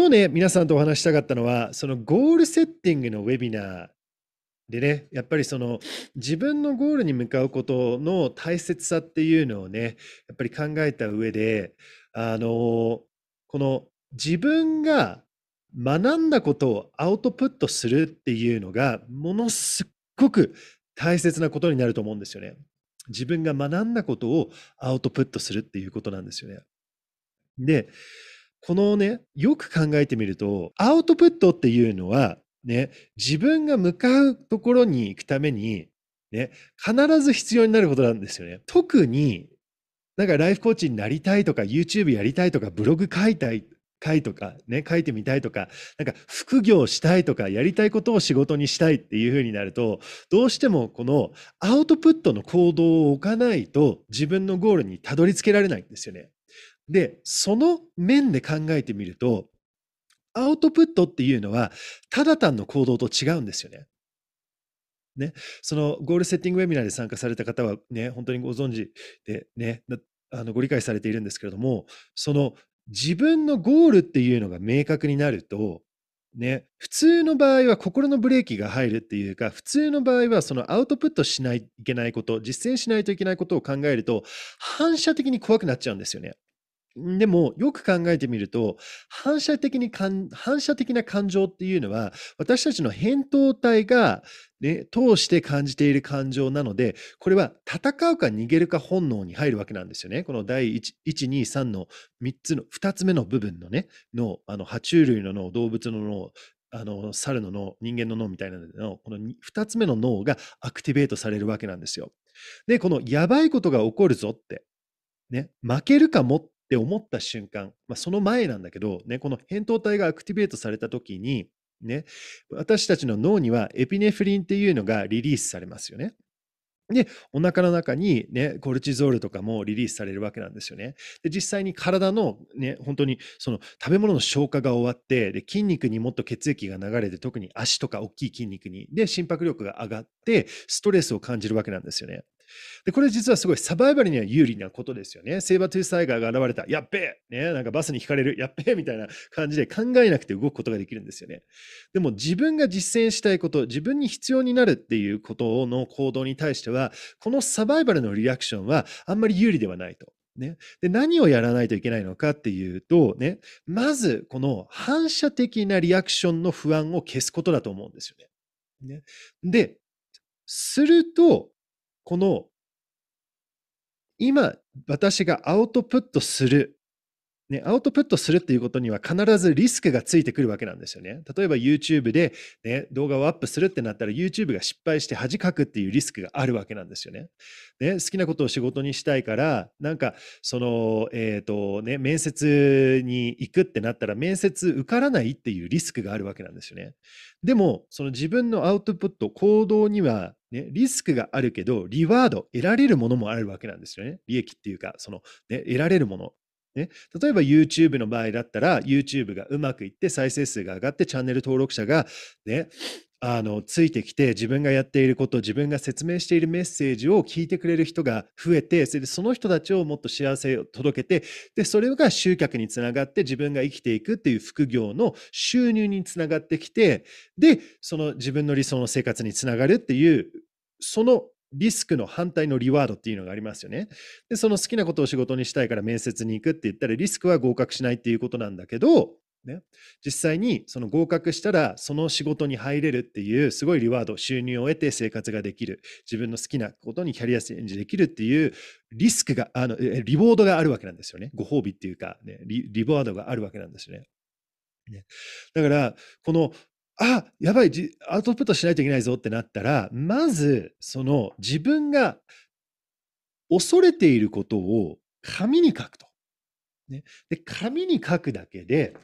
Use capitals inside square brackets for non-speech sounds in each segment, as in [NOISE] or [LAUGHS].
今日ね、皆さんとお話したかったのは、そのゴールセッティングのウェビナーでね、やっぱりその自分のゴールに向かうことの大切さっていうのをね、やっぱり考えた上で、あの、この自分が学んだことをアウトプットするっていうのが、ものすっごく大切なことになると思うんですよね。自分が学んだことをアウトプットするっていうことなんですよね。で、このね、よく考えてみると、アウトプットっていうのは、ね、自分が向かうところに行くために、ね、必ず必要になることなんですよね。特に、なんかライフコーチになりたいとか、YouTube やりたいとか、ブログ書いたい、書いとか、ね、書いてみたいとか、なんか副業したいとか、やりたいことを仕事にしたいっていうふうになると、どうしてもこのアウトプットの行動を置かないと自分のゴールにたどり着けられないんですよね。で、その面で考えてみると、アウトプットっていうのは、ただ単の行動と違うんですよね。ね、そのゴールセッティングウェビナーで参加された方はね、本当にご存知でね、あのご理解されているんですけれども、その自分のゴールっていうのが明確になると、ね、普通の場合は心のブレーキが入るっていうか、普通の場合はそのアウトプットしないといけないこと、実践しないといけないことを考えると、反射的に怖くなっちゃうんですよね。でも、よく考えてみると、反射的に反射的な感情っていうのは、私たちの扁桃体が、ね、通して感じている感情なので、これは戦うか逃げるか本能に入るわけなんですよね。この第 1, 1 2、3の3つの、2つ目の部分のね、脳、あの、爬虫類の脳、動物の脳、あの、猿の脳、人間の脳みたいなのこの2つ目の脳がアクティベートされるわけなんですよ。で、このやばいことが起こるぞって、ね、負けるかもっって思った瞬間、まあ、その前なんだけど、ね、この扁桃体がアクティベートされた時に、ね、私たちの脳にはエピネフリンっていうのがリリースされますよね。で、お腹の中にね、コルチゾールとかもリリースされるわけなんですよね。で、実際に体のね、本当にその食べ物の消化が終わって、で、筋肉にもっと血液が流れて、特に足とか大きい筋肉に、で、心拍力が上がって、ストレスを感じるわけなんですよね。で、これ実はすごいサバイバルには有利なことですよね。セーバートゥーサイガーが現れた。やっべえね、なんかバスに引かれる。やっべえみたいな感じで考えなくて動くことができるんですよね。でも自分が実践したいこと、自分に必要になるっていうことの行動に対しては、このサバイバルのリアクションはあんまり有利ではないと。ね、で何をやらないといけないのかっていうと、ね、まずこの反射的なリアクションの不安を消すことだと思うんですよね。ねで、すると、この今私がアウトプットするね、アウトプットするっていうことには必ずリスクがついてくるわけなんですよね。例えば YouTube で、ね、動画をアップするってなったら YouTube が失敗して恥かくっていうリスクがあるわけなんですよね。ね好きなことを仕事にしたいからなんかその、えっ、ー、とね、面接に行くってなったら面接受からないっていうリスクがあるわけなんですよね。でもその自分のアウトプット行動にはね、リスクがあるけど、リワード、得られるものもあるわけなんですよね。利益っていうか、その、ね、得られるもの。ね、例えば YouTube の場合だったら YouTube がうまくいって再生数が上がってチャンネル登録者が、ね、あのついてきて自分がやっていること自分が説明しているメッセージを聞いてくれる人が増えてそれでその人たちをもっと幸せを届けてでそれが集客につながって自分が生きていくっていう副業の収入につながってきてでその自分の理想の生活につながるっていうそのリスクの反対のリワードっていうのがありますよね。で、その好きなことを仕事にしたいから面接に行くって言ったらリスクは合格しないっていうことなんだけど、ね、実際にその合格したらその仕事に入れるっていうすごいリワード収入を得て生活ができる自分の好きなことにキャリアチェンジできるっていうリスクがあのリボードがあるわけなんですよね。ご褒美っていうか、ね、リリボードがあるわけなんですよね。ね。だからこのあ、やばい、アウトプットしないといけないぞってなったら、まず、その自分が恐れていることを紙に書くと。ね、で紙に書くだけで、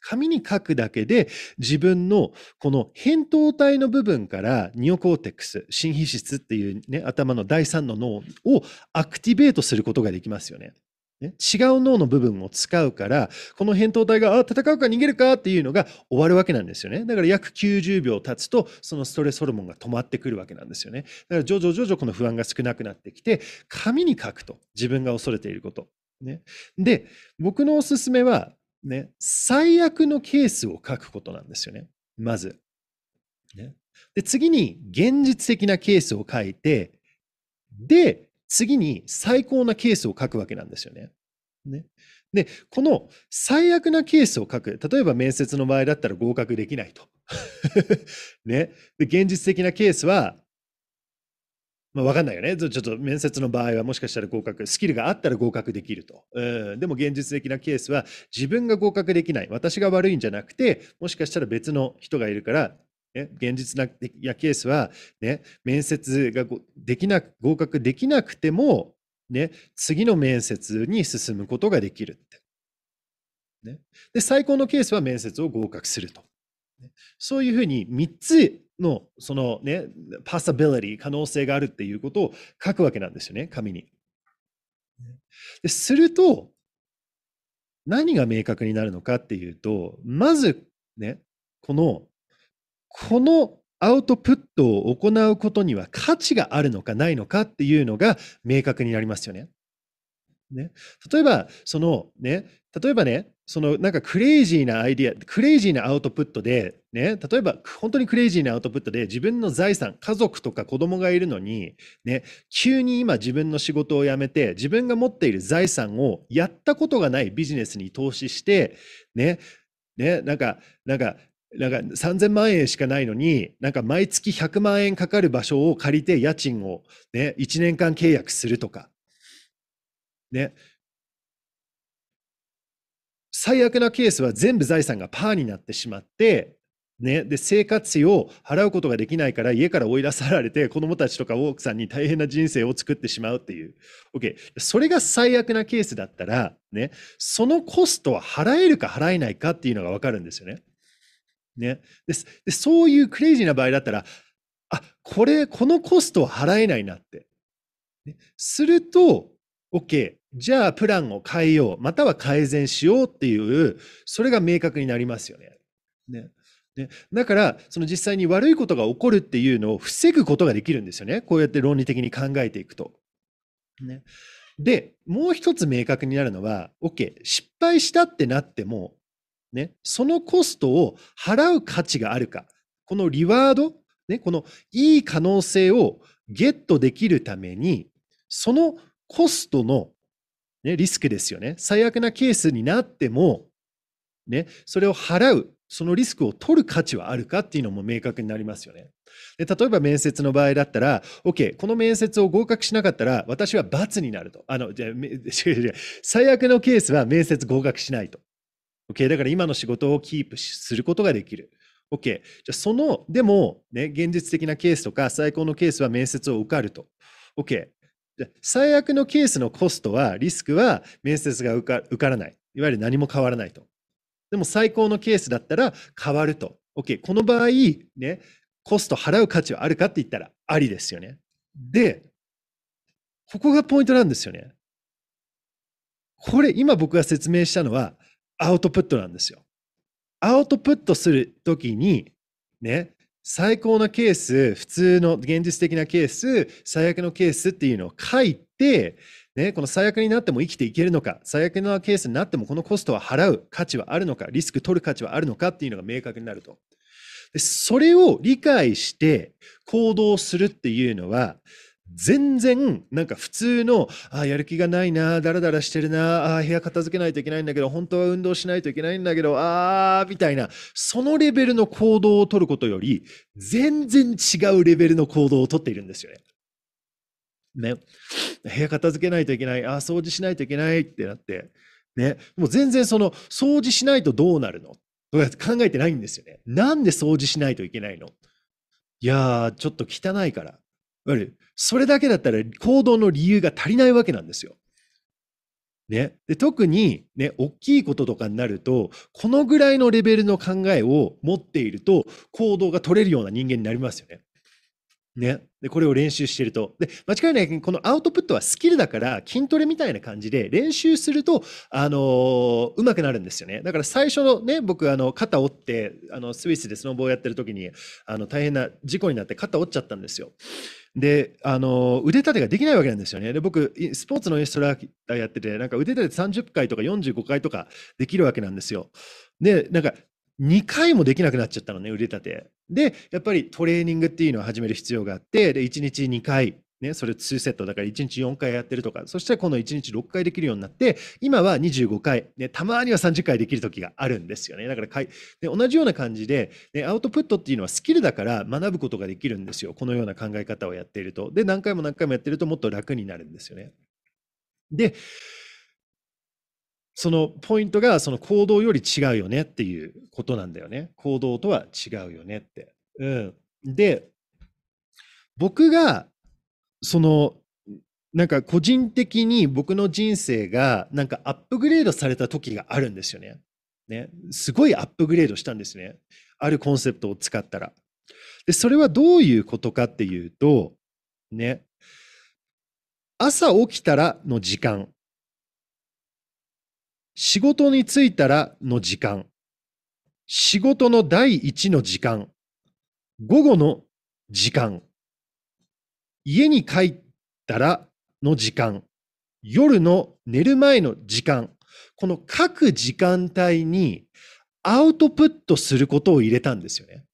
紙に書くだけで自分のこの扁桃体の部分からニオコーテックス、新皮質っていうね、頭の第三の脳をアクティベートすることができますよね。ね、違う脳の部分を使うから、この扁桃体が、あ、戦うか逃げるかっていうのが終わるわけなんですよね。だから約90秒経つと、そのストレスホルモンが止まってくるわけなんですよね。だから徐々徐々この不安が少なくなってきて、紙に書くと。自分が恐れていること。ね。で、僕のおすすめは、ね、最悪のケースを書くことなんですよね。まず。ね、で、次に現実的なケースを書いて、で、次に最高なケースを書くわけなんですよね。ね。で、この最悪なケースを書く。例えば面接の場合だったら合格できないと。[LAUGHS] ね。で、現実的なケースは、まあ、分かんないよね。ちょっと面接の場合はもしかしたら合格、スキルがあったら合格できると。うん、でも現実的なケースは自分が合格できない。私が悪いんじゃなくて、もしかしたら別の人がいるから、ね、現実なやケースは、ね、面接ができな合格できなくても、ね、次の面接に進むことができるって。ね、で最高のケースは面接を合格すると。そういうふうに3つのそのね、パサビリティ、可能性があるっていうことを書くわけなんですよね、紙に。ですると、何が明確になるのかっていうと、まずね、この、このアウトプットを行うことには価値があるのかないのかっていうのが明確になりますよね。ね例えば、そのね、例えばね、そのなんかクレイジーなアイディア、クレイジーなアウトプットで、ね、例えば本当にクレイジーなアウトプットで自分の財産、家族とか子供がいるのに、ね、急に今自分の仕事を辞めて自分が持っている財産をやったことがないビジネスに投資して、ね、ね、なんか、なんか、なんか3000万円しかないのに、なんか毎月100万円かかる場所を借りて家賃をね、1年間契約するとか、ね、最悪なケースは全部財産がパーになってしまって、ね、で生活費を払うことができないから家から追い出されて子供たちとか奥さんに大変な人生を作ってしまうっていう。OK。それが最悪なケースだったら、ね、そのコストは払えるか払えないかっていうのがわかるんですよね。ねで。そういうクレイジーな場合だったら、あ、これ、このコストは払えないなって。ね、すると、OK。じゃあプランを変えよう、または改善しようっていう、それが明確になりますよね。ね。ね、だから、その実際に悪いことが起こるっていうのを防ぐことができるんですよね。こうやって論理的に考えていくと。ね、で、もう一つ明確になるのは、OK、失敗したってなっても、ね、そのコストを払う価値があるか、このリワード、ね、このいい可能性をゲットできるために、そのコストのね、リスクですよね。最悪なケースになっても、ね、それを払う、そのリスクを取る価値はあるかっていうのも明確になりますよね。で例えば面接の場合だったら、OK、この面接を合格しなかったら、私は罰になると。あの、じゃ [LAUGHS] 最悪のケースは面接合格しないと。OK、だから今の仕事をキープすることができる。OK、じゃあその、でも、ね、現実的なケースとか最高のケースは面接を受かると。OK、最悪のケースのコストは、リスクは面接が受か受からない。いわゆる何も変わらないと。でも最高のケースだったら変わると。OK。この場合、ね、コスト払う価値はあるかって言ったらありですよね。で、ここがポイントなんですよね。これ、今僕が説明したのはアウトプットなんですよ。アウトプットするときに、ね、最高なケース、普通の現実的なケース、最悪のケースっていうのを書いて、ね、この最悪になっても生きていけるのか、最悪なケースになってもこのコストは払う価値はあるのか、リスク取る価値はあるのかっていうのが明確になると。でそれを理解して行動するっていうのは、全然なんか普通のあやる気がないなだらだらしてるなあ部屋片付けないといけないんだけど本当は運動しないといけないんだけどああみたいなそのレベルの行動を取ることより全然違うレベルの行動を取っているんですよね。ね、部屋片付けないといけないあ掃除しないといけないってなってねもう全然その掃除しないとどうなるの？とか考えてないんですよね。なんで掃除しないといけないの？いやーちょっと汚いから。それだけだったら行動の理由が足りないわけなんですよ。ね、で特に、ね、大きいこととかになるとこのぐらいのレベルの考えを持っていると行動が取れるような人間になりますよね。ね、でこれを練習してると。で間違いないこのアウトプットはスキルだから筋トレみたいな感じで練習すると、あのー、うまくなるんですよね。だから最初のね僕あの肩折ってあのスイスでスノボーやってる時にあの大変な事故になって肩折っちゃったんですよ。で、あの、腕立てができないわけなんですよね。で、僕、スポーツのインストラクターやってて、なんか腕立て30回とか45回とかできるわけなんですよ。で、なんか、2回もできなくなっちゃったのね、腕立て。で、やっぱりトレーニングっていうのを始める必要があって、で、1日2回、ね、それ2セットだから1日4回やってるとか、そしたら今度1日6回できるようになって、今は25回、ね、たまには30回できる時があるんですよね。だからかいで同じような感じで、ね、アウトプットっていうのはスキルだから学ぶことができるんですよ。このような考え方をやっていると。で、何回も何回もやってるともっと楽になるんですよね。で、そのポイントがその行動より違うよねっていうことなんだよね。行動とは違うよねって。うん。で、僕がその、なんか個人的に僕の人生がなんかアップグレードされた時があるんですよね。ね。すごいアップグレードしたんですね。あるコンセプトを使ったら。で、それはどういうことかっていうと、ね。朝起きたらの時間。仕事に就いたらの時間。仕事の第一の時間。午後の時間。家に帰ったらの時間、夜の寝る前の時間、この各時間帯にアウトプットすることを入れたんですよね。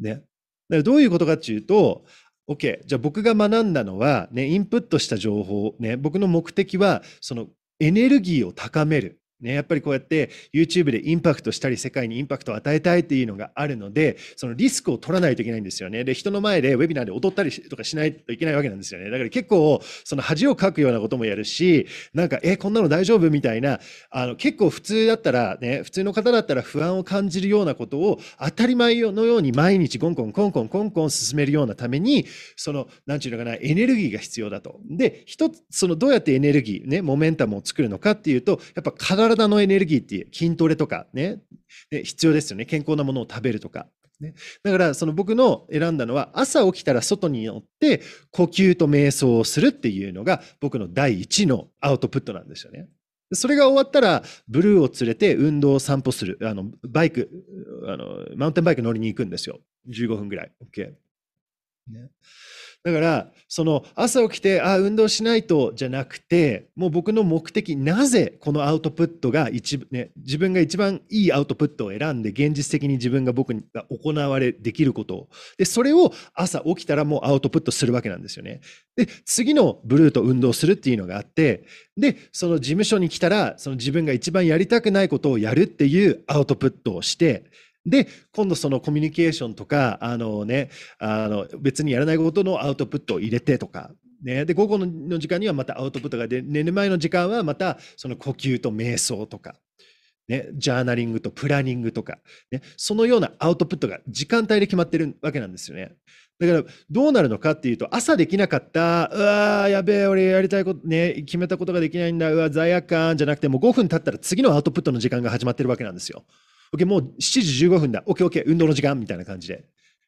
ね。だからどういうことかっていうと、OK。じゃあ僕が学んだのは、ね、インプットした情報、ね、僕の目的は、そのエネルギーを高める。ね、やっぱりこうやって YouTube でインパクトしたり世界にインパクトを与えたいっていうのがあるのでそのリスクを取らないといけないんですよね。で人の前でウェビナーで踊ったりとかしないといけないわけなんですよね。だから結構その恥をかくようなこともやるしなんかえこんなの大丈夫みたいなあの結構普通だったらね普通の方だったら不安を感じるようなことを当たり前のように毎日コンコンコンコンコンコン進めるようなためにその何て言うのかなエネルギーが必要だと。で一つそのどうやってエネルギーねモメンタムを作るのかっていうとやっぱ体のエネルギーって筋トレとかね、ね必要ですよね。健康なものを食べるとか。ね、だからその僕の選んだのは朝起きたら外によって呼吸と瞑想をするっていうのが僕の第一のアウトプットなんですよね。それが終わったらブルーを連れて運動を散歩するあのバイクあのマウンテンバイク乗りに行くんですよ15分ぐらい OK、ね、だから、その朝起きて、あ、運動しないとじゃなくて、もう僕の目的、なぜこのアウトプットが一、ね、自分が一番いいアウトプットを選んで、現実的に自分が僕が行われ、できること。で、それを朝起きたらもうアウトプットするわけなんですよね。で、次のブルーと運動するっていうのがあって、で、その事務所に来たら、その自分が一番やりたくないことをやるっていうアウトプットをして、で、今度そのコミュニケーションとか、あのね、あの別にやらないことのアウトプットを入れてとか、ね、で、午後の時間にはまたアウトプットがで、寝る前の時間はまたその呼吸と瞑想とか、ね、ジャーナリングとプラニングとか、ね、そのようなアウトプットが時間帯で決まってるわけなんですよね。だからどうなるのかっていうと朝できなかったうわーやべえ俺やりたいことね決めたことができないんだうわ罪悪感じゃなくてもう5分経ったら次のアウトプットの時間が始まってるわけなんですよ。OK、もう7時15分だ。OK、OK、運動の時間みたいな感じで。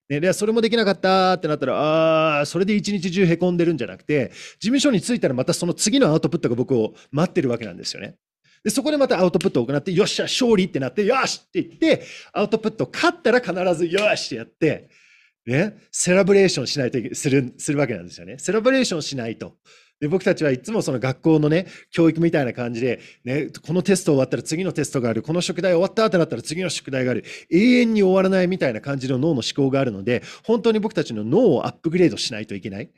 ね、でそれもできなかったってなったら、ああ、それで一日中へこんでるんじゃなくて、事務所に着いたらまたその次のアウトプットが僕を待ってるわけなんですよね。で、そこでまたアウトプットを行って、よっしゃ、勝利ってなって、よしって言って、アウトプット勝ったら必ずよしってやって、ね、セラブレーションしないとする、するわけなんですよね。セラブレーションしないと。で僕たちはいつもその学校のね教育みたいな感じで、ね、このテスト終わったら次のテストがあるこの宿題終わったってなったら次の宿題がある永遠に終わらないみたいな感じの脳の思考があるので本当に僕たちの脳をアップグレードしないといけない。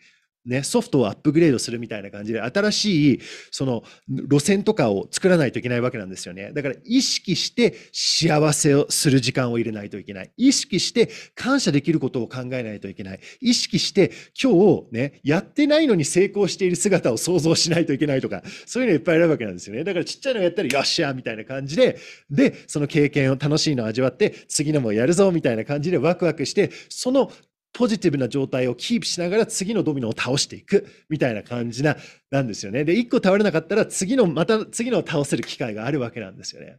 ね、ソフトをアップグレードするみたいな感じで新しいその路線とかを作らないといけないわけなんですよね。だから意識して幸せをする時間を入れないといけない。意識して感謝できることを考えないといけない。意識して今日ねやってないのに成功している姿を想像しないといけないとかそういうのいっぱいあるわけなんですよね。だからちっちゃいのやったらよっしゃみたいな感じででその経験を楽しいのを味わって次のもやるぞみたいな感じでワクワクしてそのポジティブな状態をキープしながら次のドミノを倒していくみたいな感じな、なんですよね。で、1個倒れなかったら次の、また次のを倒せる機会があるわけなんですよね。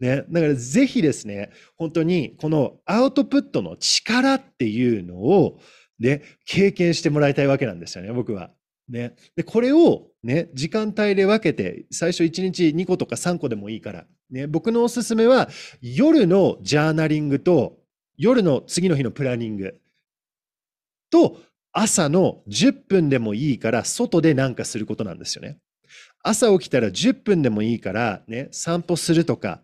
ね。だからぜひですね、本当にこのアウトプットの力っていうのを、ね、経験してもらいたいわけなんですよね、僕は。ね。で、これをね、時間帯で分けて、最初1日2個とか3個でもいいから、ね、僕のおすすめは、夜のジャーナリングと、夜の次の日のプランニング。と朝の10分でもいいから外で何かすることなんですよね。朝起きたら10分でもいいからね、散歩するとか、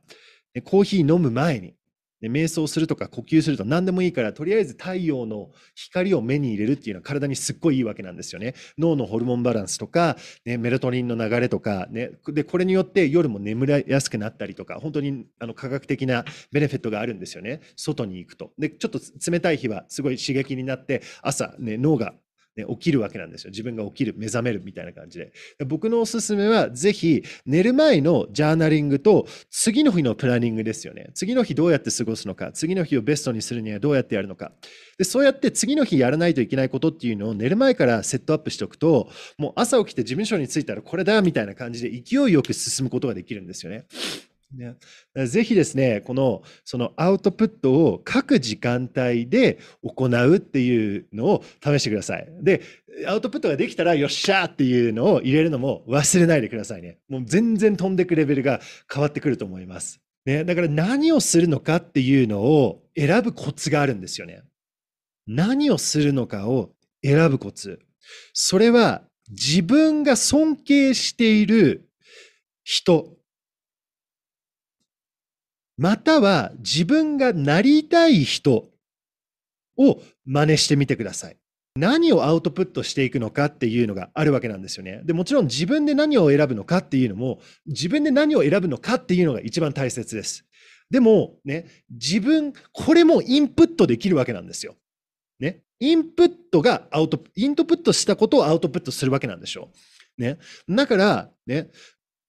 コーヒー飲む前に、で瞑想するとか呼吸すると何でもいいからとりあえず太陽の光を目に入れるっていうのは体にすっごいいいわけなんですよね。脳のホルモンバランスとか、ね、メラトニンの流れとか、ね、でこれによって夜も眠りやすくなったりとか本当にあの科学的なベネフィットがあるんですよね外に行くと。でちょっと冷たい日はすごい刺激になって朝、ね、脳がね、起きるわけなんですよ。自分が起きる、目覚めるみたいな感じで。僕のおすすめは、ぜひ、寝る前のジャーナリングと、次の日のプランニングですよね。次の日どうやって過ごすのか、次の日をベストにするにはどうやってやるのか。で、そうやって次の日やらないといけないことっていうのを寝る前からセットアップしておくと、もう朝起きて事務所に着いたらこれだみたいな感じで勢いよく進むことができるんですよね。ね、ぜひですね、このそのアウトプットを各時間帯で行うっていうのを試してください。で、アウトプットができたらよっしゃーっていうのを入れるのも忘れないでくださいね。もう全然飛んでくレベルが変わってくると思います。ね、だから何をするのかっていうのを選ぶコツがあるんですよね。何をするのかを選ぶコツ。それは自分が尊敬している人または自分がなりたい人を真似してみてください。何をアウトプットしていくのかっていうのがあるわけなんですよね。でもちろん自分で何を選ぶのかっていうのも自分で何を選ぶのかっていうのが一番大切です。でもね、自分、これもインプットできるわけなんですよ。ね。インプットがアウト、イントプットしたことをアウトプットするわけなんでしょう。ね。だから、ね、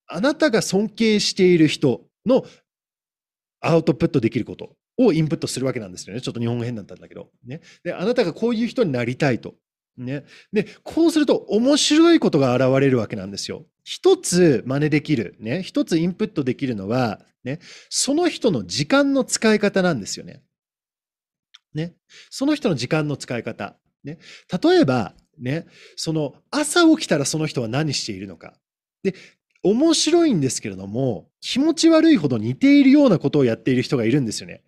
あなたが尊敬している人のアウトプットできることをインプットするわけなんですよね。ちょっと日本語変だったんだけど。ね。で、あなたがこういう人になりたいと。ね。で、こうすると面白いことが現れるわけなんですよ。一つ真似できる。ね。一つインプットできるのは、ね。その人の時間の使い方なんですよね。ね。その人の時間の使い方。ね。例えば、ね。その朝起きたらその人は何しているのか。で、面白いんですけれども、気持ち悪いほど似ているようなことをやっている人がいるんですよね。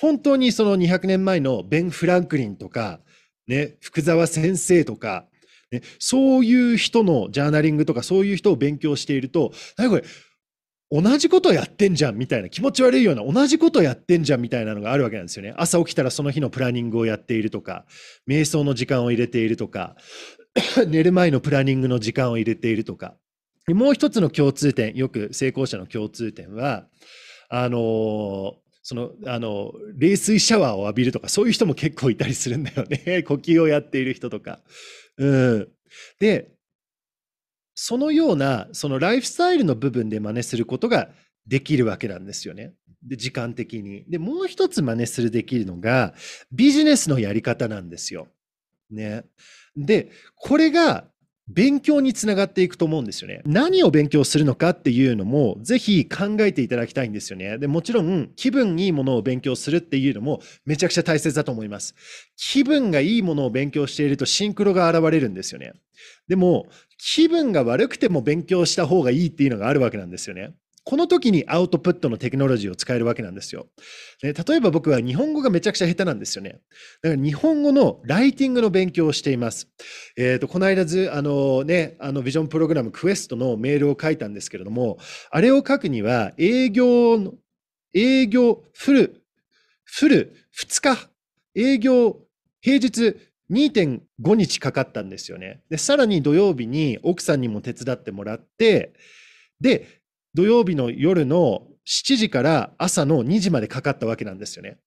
本当にその200年前のベン・フランクリンとか、ね、福沢先生とか、ね、そういう人のジャーナリングとかそういう人を勉強していると、何これ、同じことやってんじゃんみたいな気持ち悪いような同じことやってんじゃんみたいなのがあるわけなんですよね。朝起きたらその日のプランニングをやっているとか、瞑想の時間を入れているとか、[COUGHS] 寝る前のプランニングの時間を入れているとか、もう一つの共通点、よく成功者の共通点は、あの、その、あの、冷水シャワーを浴びるとか、そういう人も結構いたりするんだよね。[LAUGHS] 呼吸をやっている人とか。うん。で、そのような、そのライフスタイルの部分で真似することができるわけなんですよね。で、時間的に。で、もう一つ真似するできるのが、ビジネスのやり方なんですよ。ね。で、これが勉強につながっていくと思うんですよね。何を勉強するのかっていうのも、ぜひ考えていただきたいんですよね。で、もちろん、気分いいものを勉強するっていうのも、めちゃくちゃ大切だと思います。気分がいいものを勉強していると、シンクロが現れるんですよね。でも、気分が悪くても勉強した方がいいっていうのがあるわけなんですよね。この時にアウトプットのテクノロジーを使えるわけなんですよ。例えば僕は日本語がめちゃくちゃ下手なんですよね。だから日本語のライティングの勉強をしています。え、ー、と、この間ず、あのね、あのビジョンプログラムクエストのメールを書いたんですけれども、あれを書くには営業の、営業フル、フル2日、営業平日2.5日かかったんですよね。で、さらに土曜日に奥さんにも手伝ってもらって、で、土曜日の夜の7時から朝の2時までかかったわけなんですよね。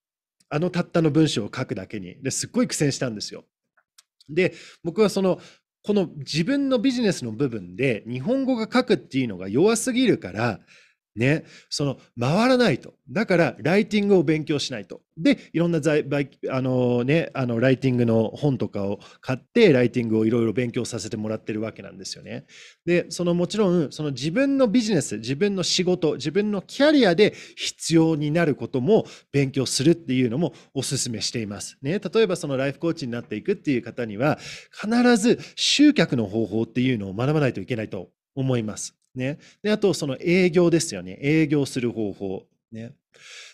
あのたったの文章を書くだけに。ですっごい苦戦したんですよ。で、僕はその、この自分のビジネスの部分で日本語が書くっていうのが弱すぎるから、ね、その回らないと。だからライティングを勉強しないと。で、いろんな在あの、ね、あのライティングの本とかを買ってライティングをいろいろ勉強させてもらってるわけなんですよね。で、そのもちろんその自分のビジネス、自分の仕事、自分のキャリアで必要になることも勉強するっていうのもお勧めしています。ね、例えばそのライフコーチになっていくっていう方には必ず集客の方法っていうのを学ばないといけないと思います。ね。で、あと、その営業ですよね。営業する方法。ね。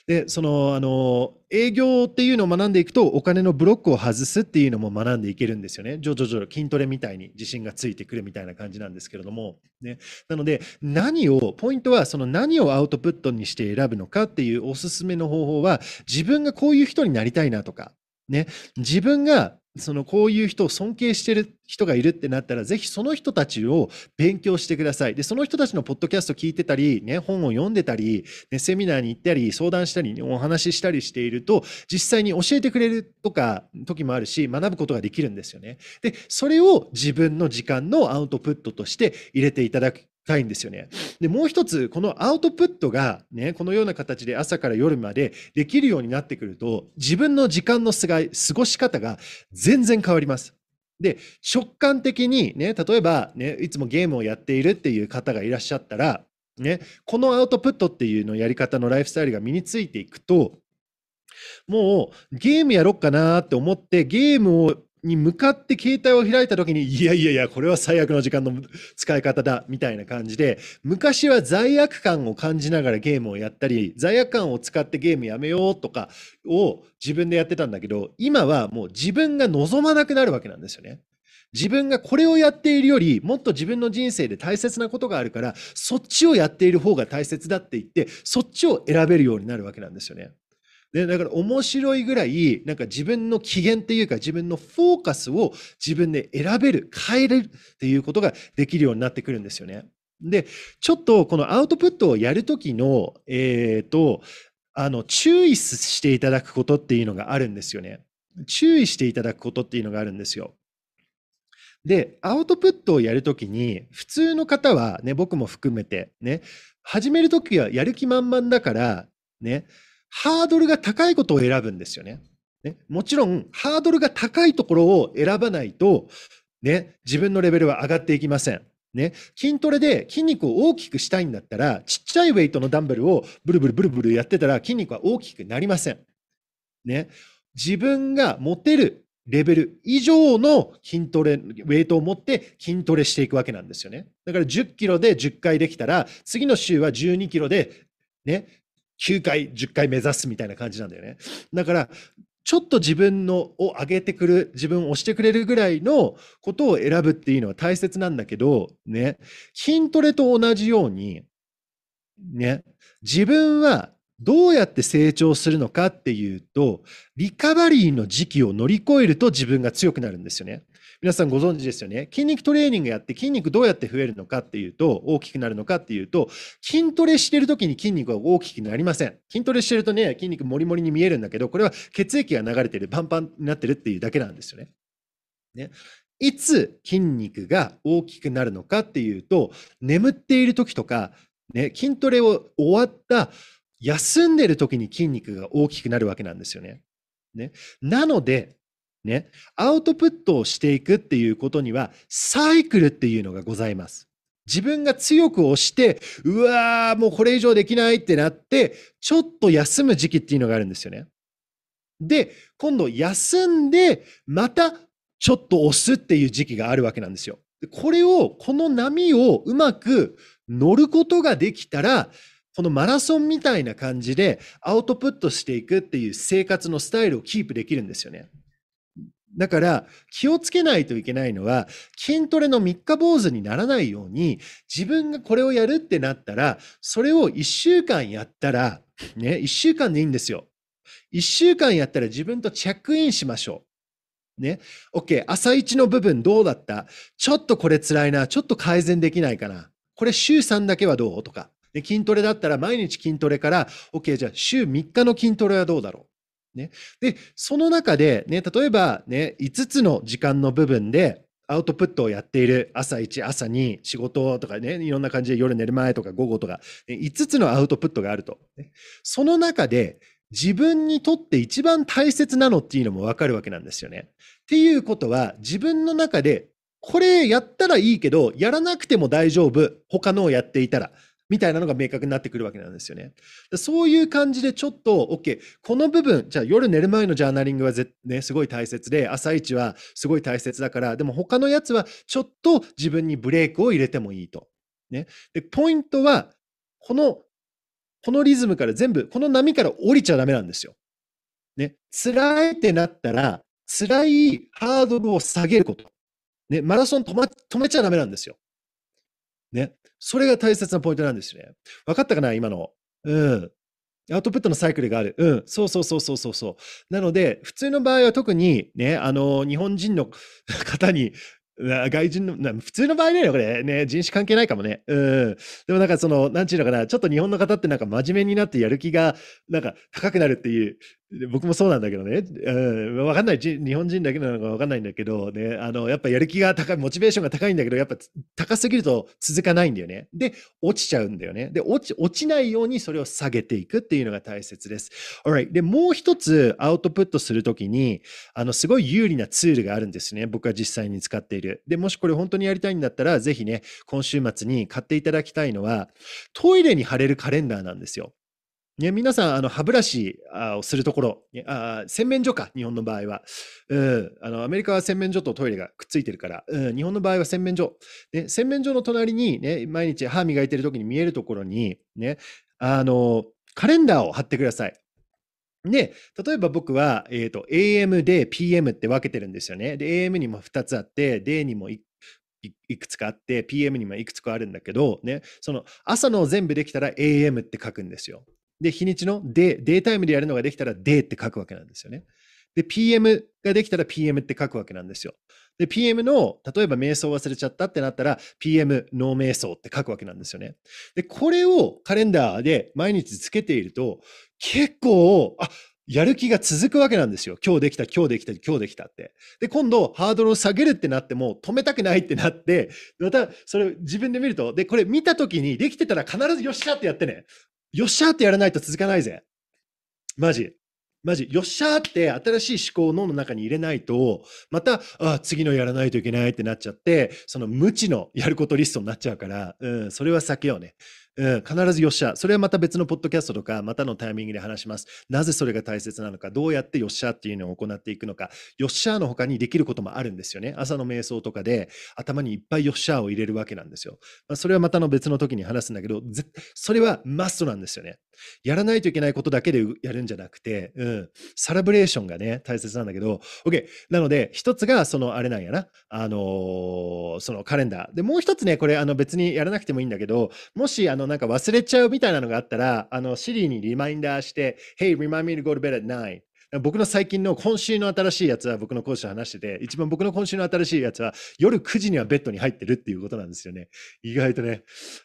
で、その、あの、営業っていうのを学んでいくと、お金のブロックを外すっていうのも学んでいけるんですよね。徐々々筋トレみたいに自信がついてくるみたいな感じなんですけれども。ね。なので、何を、ポイントは、その何をアウトプットにして選ぶのかっていうおすすめの方法は、自分がこういう人になりたいなとか、ね。自分がそのこういう人を尊敬してる人がいるってなったら、ぜひその人たちを勉強してください。で、その人たちのポッドキャスト聞いてたり、ね、本を読んでたり、ね、セミナーに行ったり、相談したり、お話ししたりしていると、実際に教えてくれるとか、時もあるし、学ぶことができるんですよね。で、それを自分の時間のアウトプットとして入れていただくたいんですよね。で、もう一つ、このアウトプットがね、このような形で朝から夜までできるようになってくると、自分の時間の過ごし方が全然変わります。で、直感的にね、例えばね、いつもゲームをやっているっていう方がいらっしゃったら、ね、このアウトプットっていうのやり方のライフスタイルが身についていくと、もうゲームやろっかなって思ってゲームをに向かって携帯を開いた時に、いやいやいや、これは最悪の時間の使い方だ、みたいな感じで、昔は罪悪感を感じながらゲームをやったり、罪悪感を使ってゲームやめようとかを自分でやってたんだけど、今はもう自分が望まなくなるわけなんですよね。自分がこれをやっているより、もっと自分の人生で大切なことがあるから、そっちをやっている方が大切だって言って、そっちを選べるようになるわけなんですよね。で、だから面白いぐらい、なんか自分の機嫌っていうか自分のフォーカスを自分で選べる、変えれるっていうことができるようになってくるんですよね。で、ちょっとこのアウトプットをやるときの、えっ、ー、と、あの、注意していただくことっていうのがあるんですよね。注意していただくことっていうのがあるんですよ。で、アウトプットをやるときに、普通の方はね、僕も含めてね、始めるときはやる気満々だから、ね、ハードルが高いことを選ぶんですよね。ねもちろん、ハードルが高いところを選ばないと、ね、自分のレベルは上がっていきません。ね、筋トレで筋肉を大きくしたいんだったら、ちっちゃいウェイトのダンベルをブルブルブルブルやってたら筋肉は大きくなりません。ね、自分が持てるレベル以上の筋トレ、ウェイトを持って筋トレしていくわけなんですよね。だから10キロで10回できたら、次の週は12キロでね、9回、10回目指すみたいな感じなんだよね。だから、ちょっと自分のを上げてくる、自分を押してくれるぐらいのことを選ぶっていうのは大切なんだけど、ね、筋トレと同じように、ね、自分はどうやって成長するのかっていうと、リカバリーの時期を乗り越えると自分が強くなるんですよね。皆さんご存知ですよね？筋肉トレーニングやって筋肉どうやって増えるのかっていうと、大きくなるのかっていうと、筋トレしてる時に筋肉は大きくなりません。筋トレしてるとね、筋肉もりもりに見えるんだけど、これは血液が流れてる、パンパンになってるっていうだけなんですよね。ね。いつ筋肉が大きくなるのかっていうと、眠っている時とか、ね、筋トレを終わった休んでる時に筋肉が大きくなるわけなんですよね。ね。なので、ね、アウトプットをしていくっていうことには、サイクルっていうのがございます。自分が強く押して、うわー、もうこれ以上できないってなって、ちょっと休む時期っていうのがあるんですよね。で、今度休んで、またちょっと押すっていう時期があるわけなんですよ。これを、この波をうまく乗ることができたら、このマラソンみたいな感じでアウトプットしていくっていう生活のスタイルをキープできるんですよね。だから気をつけないといけないのは筋トレの三日坊主にならないように自分がこれをやるってなったらそれを一週間やったらね、一週間でいいんですよ。一週間やったら自分とチェックインしましょう。ね。OK。朝一の部分どうだった？ちょっとこれ辛いな。ちょっと改善できないかな。これ週3だけはどう？とか。で筋トレだったら毎日筋トレから、OK。じゃあ週3日の筋トレはどうだろう？ね。で、その中で、ね、例えばね、5つの時間の部分で、アウトプットをやっている朝1、朝2、仕事とかね、いろんな感じで夜寝る前とか午後とか、5つのアウトプットがあると。その中で自分にとって一番大切なのっていうのもわかるわけなんですよね。っていうことは自分の中でこれやったらいいけど、やらなくても大丈夫。他のをやっていたら。みたいなのが明確になってくるわけなんですよね。そういう感じでちょっと、OK、この部分、じゃあ夜寝る前のジャーナリングはぜ、ね、すごい大切で、朝一はすごい大切だから、でも他のやつはちょっと自分にブレイクを入れてもいいと。ね、でポイントは、このこのリズムから全部、この波から降りちゃダメなんですよ。ね、辛いってなったら、辛いハードルを下げること。ね、マラソン止,、ま、止めちゃダメなんですよ。ね。それが大切なポイントなんですよね。分かったかな今の。うん。アウトプットのサイクルがある。うん。そうそうそうそうそうそう。なので、普通の場合は特にね、あの、日本人の方に外人の、普通の場合だよ、これ。ね、人種関係ないかもね。うん。でもなんかその、なんちゅうのかな、ちょっと日本の方ってなんか真面目になってやる気が、なんか高くなるっていう、僕もそうなんだけどね。うん。わかんない。日本人だけなのかわかんないんだけど、ね、あの、やっぱやる気が高い、モチベーションが高いんだけど、やっぱ高すぎると続かないんだよね。で、落ちちゃうんだよね。で、落ち、落ちないようにそれを下げていくっていうのが大切です。Alright。で、もう一つアウトプットするときに、あの、すごい有利なツールがあるんですね。僕は実際に使っている。で、もしこれ本当にやりたいんだったら、ぜひね、今週末に買っていただきたいのは、トイレに貼れるカレンダーなんですよ。ね、皆さん、あの、歯ブラシをするところ、あ洗面所か、日本の場合は。うん、あの、アメリカは洗面所とトイレがくっついてるから、うん、日本の場合は洗面所。ね、洗面所の隣に、ね、毎日歯磨いてる時に見えるところに、ね、あの、カレンダーを貼ってください。で、例えば僕は、えっ、ー、と、AM で PM って分けてるんですよね。で、AM にも2つあって、D にもいくつかあって、PM にもいくつかあるんだけど、ね、その朝の全部できたら AM って書くんですよ。で、日にちのデデータイムでやるのができたら D って書くわけなんですよね。で、PM ができたら PM って書くわけなんですよ。で、PM の、例えば瞑想忘れちゃったってなったら、PM ノー瞑想って書くわけなんですよね。で、これをカレンダーで毎日つけていると、結構、あ、やる気が続くわけなんですよ。今日できた、今日できた、今日できたって。で、今度、ハードルを下げるってなっても、止めたくないってなって、また、それ自分で見ると、で、これ見たときに、できてたら必ずよっしゃってやってね。よっしゃってやらないと続かないぜ。マジ。マジ、よっしゃって新しい思考を脳の中に入れないと、また、あ次のやらないといけないってなっちゃって、その無知のやることリストになっちゃうから、うん、それは避けようね。うん、必ずよっしゃ。それはまた別のポッドキャストとか、またのタイミングで話します。なぜそれが大切なのか、どうやってよっしゃっていうのを行っていくのか、よっしゃの他にできることもあるんですよね。朝の瞑想とかで頭にいっぱいよっしゃを入れるわけなんですよ。まあ、それはまたの別の時に話すんだけど、それはマストなんですよね。やらないといけないことだけでやるんじゃなくて、うん、サラブレーションがね、大切なんだけど、OK。なので、一つが、その、あれなんやな、あのー、そのカレンダー。で、もう一つね、これ、あの、別にやらなくてもいいんだけど、もし、あの、なんか忘れちゃうみたいなのがあったら、あの、シリにリマインダーして、Hey, remind me to go to bed at 9. 僕の最近の今週の新しいやつは僕の講師と話してて、一番僕の今週の新しいやつは夜9時にはベッドに入ってるっていうことなんですよね。意外とね、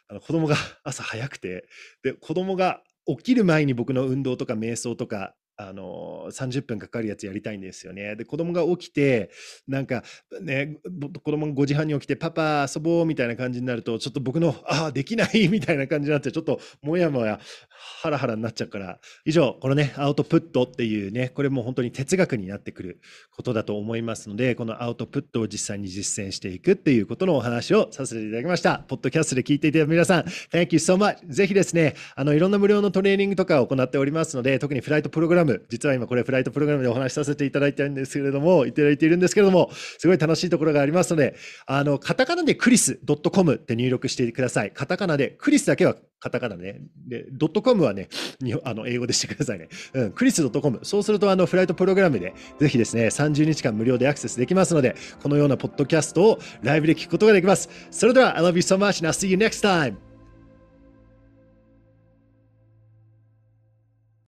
あの子供が朝早くて、で、子供が起きる前に僕の運動とか瞑想とかあの30分かかるやつやりたいんですよね。で子供が起きてなんかね子供が5時半に起きてパパ遊ぼうみたいな感じになるとちょっと僕の [LAUGHS] ああできないみたいな感じになってちょっともやもやハラハラになっちゃうから以上このねアウトプットっていうねこれも本当に哲学になってくることだと思いますのでこのアウトプットを実際に実践していくっていうことのお話をさせていただきました。ポッドキャストで聞いていただいた皆さん Thank you so much ぜひですねあのいろんな無料のトレーニングとかを行っておりますので特にフライトプログラムム、実は今これフライトプログラムでお話しさせていただいてるんですけれども、いただいているんですけれども、すごい楽しいところがありますので、あの、カタカナでクリス .com って入力してください。カタカナで、クリスだけはカタカナね。で、ドットコムはね、にあの英語でしてくださいね。うん、クリス .com。そうすると、あの、フライトプログラムで、ぜひですね、30日間無料でアクセスできますので、このようなポッドキャストをライブで聞くことができます。それでは、I love you so much and I'll see you next time!